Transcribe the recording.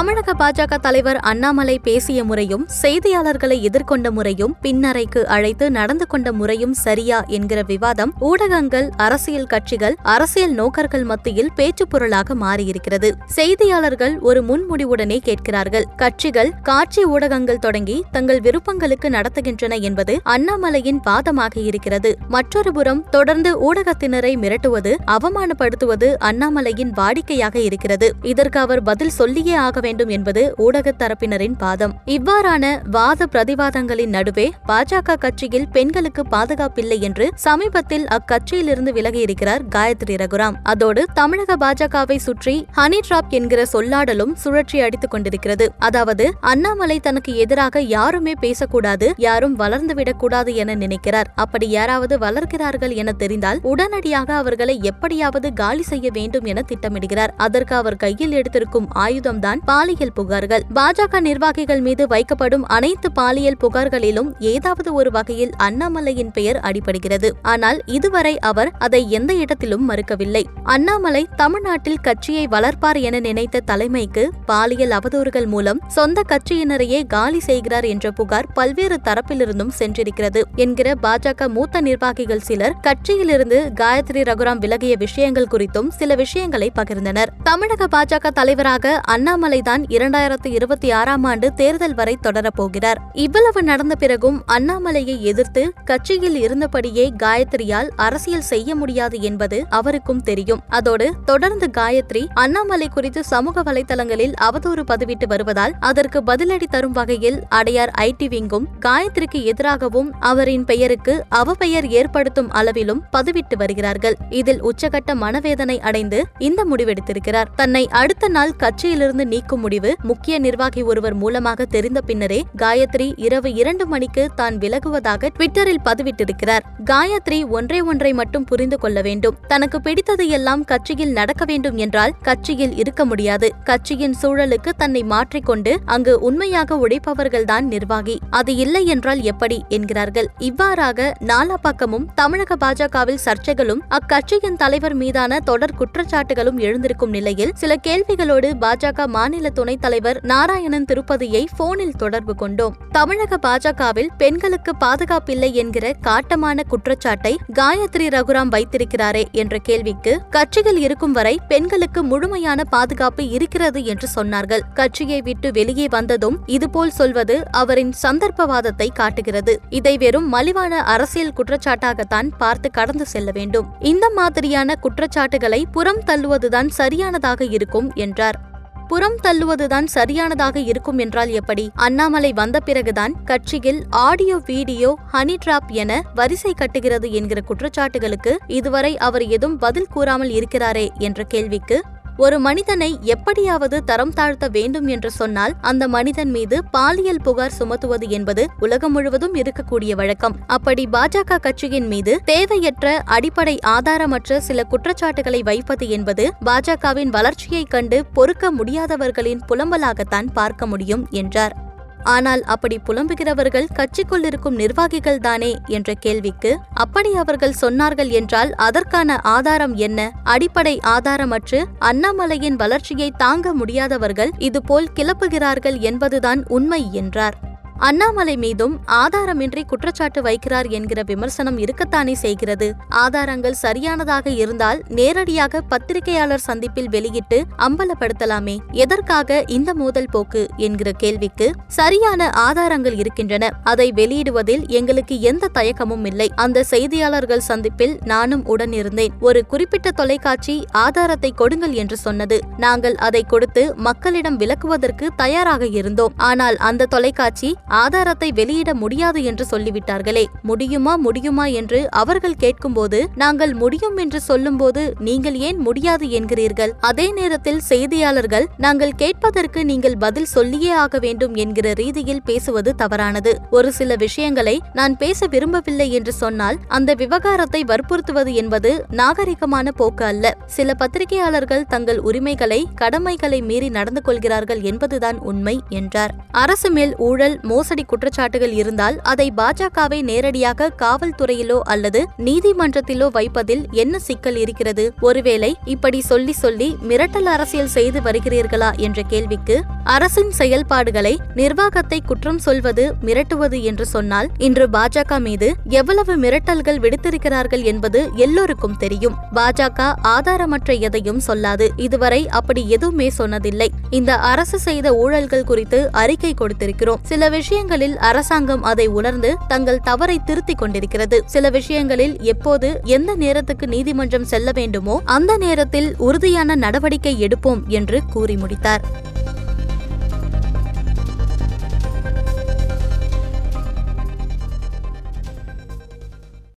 தமிழக பாஜக தலைவர் அண்ணாமலை பேசிய முறையும் செய்தியாளர்களை எதிர்கொண்ட முறையும் பின்னறைக்கு அழைத்து நடந்து கொண்ட முறையும் சரியா என்கிற விவாதம் ஊடகங்கள் அரசியல் கட்சிகள் அரசியல் நோக்கர்கள் மத்தியில் பேச்சுப்பொருளாக மாறியிருக்கிறது. செய்தியாளர்கள் ஒரு முன்முடிவுடனே கேட்கிறார்கள். கட்சிகள் காட்சி ஊடகங்கள் தொடங்கி தங்கள் விருப்பங்களுக்கு நடத்துகின்றன என்பது அண்ணாமலையின் வாதமாக இருக்கிறது. மற்றொரு புறம் தொடர்ந்து ஊடகத்தினரை மிரட்டுவது அவமானப்படுத்துவது அண்ணாமலையின் வாடிக்கையாக இருக்கிறது. இதற்கு அவர் பதில் சொல்லியே ஆக வேண்டும் என்பது ஊடக தரப்பினரின் வாதம். இவ்வாறான வாத பிரதிவாதங்களின் நடுவே பாஜக கட்சியில் பெண்களுக்கு பாதுகாப்பில்லை என்று சமீபத்தில் அக்கட்சியிலிருந்து விலகியிருக்கிறார் காயத்ரி ரகுராம். அதோடு தமிழக பாஜகவை சுற்றி ஹனி டிராப் என்கிற சொல்லாடலும் சுழற்சி அடித்துக் கொண்டிருக்கிறது. அதாவது அண்ணாமலை தனக்கு எதிராக யாருமே பேசக்கூடாது யாரும் வளர்ந்துவிடக் கூடாது என நினைக்கிறார். அப்படி யாராவது வளர்கிறார்கள் என தெரிந்தால் உடனடியாக அவர்களை எப்படியாவது காலி செய்ய வேண்டும் என திட்டமிடுகிறார். அதற்கு அவர் கையில் எடுத்திருக்கும் ஆயுதம்தான் பாலியல் புகார்கள். பாஜக நிர்வாகிகள் மீது வைக்கப்படும் அனைத்து பாலியல் புகார்களிலும் ஏதாவது ஒரு வகையில் அண்ணாமலையின் பெயர் அடிபடுகிறது. ஆனால் இதுவரை அவர் அதை எந்த இடத்திலும் மறுக்கவில்லை. அண்ணாமலை தமிழ்நாட்டில் கட்சியை வளர்ப்பார் என நினைத்த தலைமைக்கு பாலியல் அவதூறுகள் மூலம் சொந்த கட்சியினரையே காலி செய்கிறார் என்ற புகார் பல்வேறு தரப்பிலிருந்தும் சென்றிருக்கிறது. என்கிற பாஜக மூத்த நிர்வாகிகள் சிலர் கட்சியிலிருந்து காயத்ரி ரகுராம் விலகிய விஷயங்கள் குறித்தும் சில விஷயங்களை பகிர்ந்தனர். தமிழக பாஜக தலைவராக அண்ணாமலை தான் இரண்டாயிரத்து இருபத்தி ஆறாம் ஆண்டு தேர்தல் வரை தொடரப்போகிறார் இவ்வளவு நடந்த பிறகும் அண்ணாமலையை எதிர்த்து கட்சியில் இருந்தபடியே காயத்ரியால் அரசியல் செய்ய முடியாது என்பது அவருக்கும் தெரியும். அதோடு தொடர்ந்து காயத்ரி அண்ணாமலை குறித்து சமூக வலைதளங்களில் அவதூறு பதிவிட்டு வருவதால் அதற்கு பதிலடி தரும் வகையில் அடையார் ஐடி விங்கும் காயத்ரிக்கு எதிராகவும் அவரின் பெயருக்கு அவப்பெயர் ஏற்படுத்தும் அளவிலும் பதிவிட்டு வருகிறார்கள். இதில் உச்சகட்ட மனவேதனை அடைந்து இந்த முடிவெடுத்திருக்கிறார். தன்னை அடுத்த நாள் கட்சியிலிருந்து நீக்கும் முடிவு முக்கிய நிர்வாகி ஒருவர் மூலமாக தெரிந்த பின்னரே காயத்ரி இரவு இரண்டு மணிக்கு தான் விலகுவதாக ட்விட்டரில் பதிவிட்டிருக்கிறார். காயத்ரி ஒன்றே ஒன்றை மட்டும் புரிந்து கொள்ள வேண்டும். தனக்கு பிடித்தது எல்லாம் கட்சியில் நடக்க வேண்டும் என்றால் கட்சியில் இருக்க முடியாது. கட்சியின் சூழலுக்கு தன்னை மாற்றிக்கொண்டு அங்கு உண்மையாக உழைப்பவர்கள்தான் நிர்வாகி. அது இல்லை என்றால் எப்படி? என்கிறார்கள். இவ்வாறாக நாலா பக்கமும் தமிழக பாஜகவில் சர்ச்சைகளும் அக்கட்சியின் தலைவர் மீதான தொடர் குற்றச்சாட்டுகளும் எழுந்திருக்கும் நிலையில் சில கேள்விகளோடு பாஜக மாநில துணைத் தலைவர் நாராயணன் திருப்பதியை போனில் தொடர்பு கொண்டோம். தமிழக பாஜகவில் பெண்களுக்கு பாதுகாப்பில்லை என்கிற காட்டமான குற்றச்சாட்டை காயத்ரி ரகுராம் வைத்திருக்கிறாரே என்ற கேள்விக்கு கட்சியில் இருக்கும் வரை பெண்களுக்கு முழுமையான பாதுகாப்பு இருக்கிறது என்று சொன்னார்கள். கட்சியை விட்டு வெளியே வந்ததும் இதுபோல் சொல்வது அவரின் சந்தர்ப்பவாதத்தை காட்டுகிறது. இதை வெறும் மலிவான அரசியல் குற்றச்சாட்டாகத்தான் பார்த்து கடந்து செல்ல வேண்டும். இந்த மாதிரியான குற்றச்சாட்டுகளை புறம் தள்ளுவதுதான் சரியானதாக இருக்கும் என்றார். புறம் தள்ளுவதுதான் சரியானதாக இருக்கும் என்றால் எப்படி? அண்ணாமலை வந்த பிறகுதான் கட்சியில் ஆடியோ வீடியோ ஹனி டிராப் என வரிசை கட்டுகிறது என்கிற குற்றச்சாட்டுகளுக்கு இதுவரை அவர் எதுவும் பதில் கூறாமல் இருக்கிறாரே என்ற கேள்விக்கு ஒரு மனிதனை எப்படியாவது தரம் தாழ்த்த வேண்டும் என்று சொன்னால் அந்த மனிதன் மீது பாலியல் புகார் சுமத்துவது என்பது உலகம் முழுவதும் இருக்கக்கூடிய வழக்கம். அப்படி பாஜக கட்சியின் மீது தேவையற்ற அடிப்படை ஆதாரமற்ற சில குற்றச்சாட்டுகளை வைப்பது என்பது பாஜகவின் வளர்ச்சியைக் கண்டு பொறுக்க முடியாதவர்களின் புலம்பலாகத்தான் பார்க்க முடியும் என்றார். ஆனால் அப்படி புலம்புகிறவர்கள் கட்சிக்குள் இருக்கும் நிர்வாகிகள் தானே என்ற கேள்விக்கு அப்படி அவர்கள் சொன்னார்கள் என்றால் அதற்கான ஆதாரம் என்ன? அடிப்படை ஆதாரமற்று அண்ணாமலையின் வளர்ச்சியை தாங்க முடியாதவர்கள் இதுபோல் கிளப்புகிறார்கள் என்பதுதான் உண்மை என்றார். அண்ணாமலை மீதும் ஆதாரமின்றி குற்றச்சாட்டு வைக்கிறார் என்கிற விமர்சனம் இருக்கத்தானே செய்கிறது. ஆதாரங்கள் சரியானதாக இருந்தால் நேரடியாக பத்திரிகையாளர் சந்திப்பில் வெளியிட்டு அம்பலப்படுத்தலாமே. எதற்காக இந்த மோதல் போக்கு என்கிற கேள்விக்கு சரியான ஆதாரங்கள் இருக்கின்றன. அதை வெளியிடுவதில் எங்களுக்கு எந்த தயக்கமும் இல்லை. அந்த செய்தியாளர்கள் சந்திப்பில் நானும் உடன் இருந்தேன். ஒரு குறிப்பிட்ட தொலைக்காட்சி ஆதாரத்தை கொடுங்கள் என்று சொன்னது. நாங்கள் அதை கொடுத்து மக்களிடம் விளக்குவதற்கு தயாராக இருந்தோம். ஆனால் அந்த தொலைக்காட்சி ஆதாரத்தை வெளியிட முடியாது என்று சொல்லிவிட்டார்களே. முடியுமா முடியுமா என்று அவர்கள் கேட்கும்போது நாங்கள் முடியும் என்று சொல்லும்போது நீங்கள் ஏன் முடியாது என்கிறீர்கள்? அதே நேரத்தில் செய்தியாளர்கள் நாங்கள் கேட்பதற்கு நீங்கள் பதில் சொல்லியே ஆக வேண்டும் என்கிற ரீதியில் பேசுவது தவறானது. ஒரு சில விஷயங்களை நான் பேச விரும்பவில்லை என்று சொன்னால் அந்த விவகாரத்தை வற்புறுத்துவது என்பது நாகரிகமான போக்கு அல்ல. சில பத்திரிகையாளர்கள் தங்கள் உரிமைகளை கடமைகளை மீறி நடந்து கொள்கிறார்கள் என்பதுதான் உண்மை என்றார். அரசு மேல் ஊழல் மோசடி குற்றச்சாட்டுகள் இருந்தால் அதை பாஜகவை நேரடியாக காவல்துறையிலோ அல்லது நீதிமன்றத்திலோ வைப்பதில் என்ன சிக்கல் இருக்கிறது? ஒருவேளை இப்படி சொல்லி சொல்லி மிரட்டல் அரசியல் செய்து வருகிறீர்களா என்ற கேள்விக்கு அரசின் செயல்பாடுகளை நிர்வாகத்தை குற்றம் சொல்வது மிரட்டுவது என்று சொன்னால் இன்று பாஜக மீது எவ்வளவு மிரட்டல்கள் விடுத்திருக்கிறார்கள் என்பது எல்லோருக்கும் தெரியும். பாஜக ஆதாரமற்ற எதையும் சொல்லாது. இதுவரை அப்படி எதுவுமே சொன்னதில்லை. இந்த அரசு செய்த ஊழல்கள் குறித்து அறிக்கை கொடுத்திருக்கிறோம். சில விஷயங்களில் அரசாங்கம் அதை உணர்ந்து தங்கள் தவறை திருத்திக் கொண்டிருக்கிறது. சில விஷயங்களில் எப்போது எந்த நேரத்துக்கு நீதிமன்றம் செல்ல வேண்டுமோ அந்த நேரத்தில் உறுதியான நடவடிக்கை எடுப்போம் என்று கூறி முடித்தார்.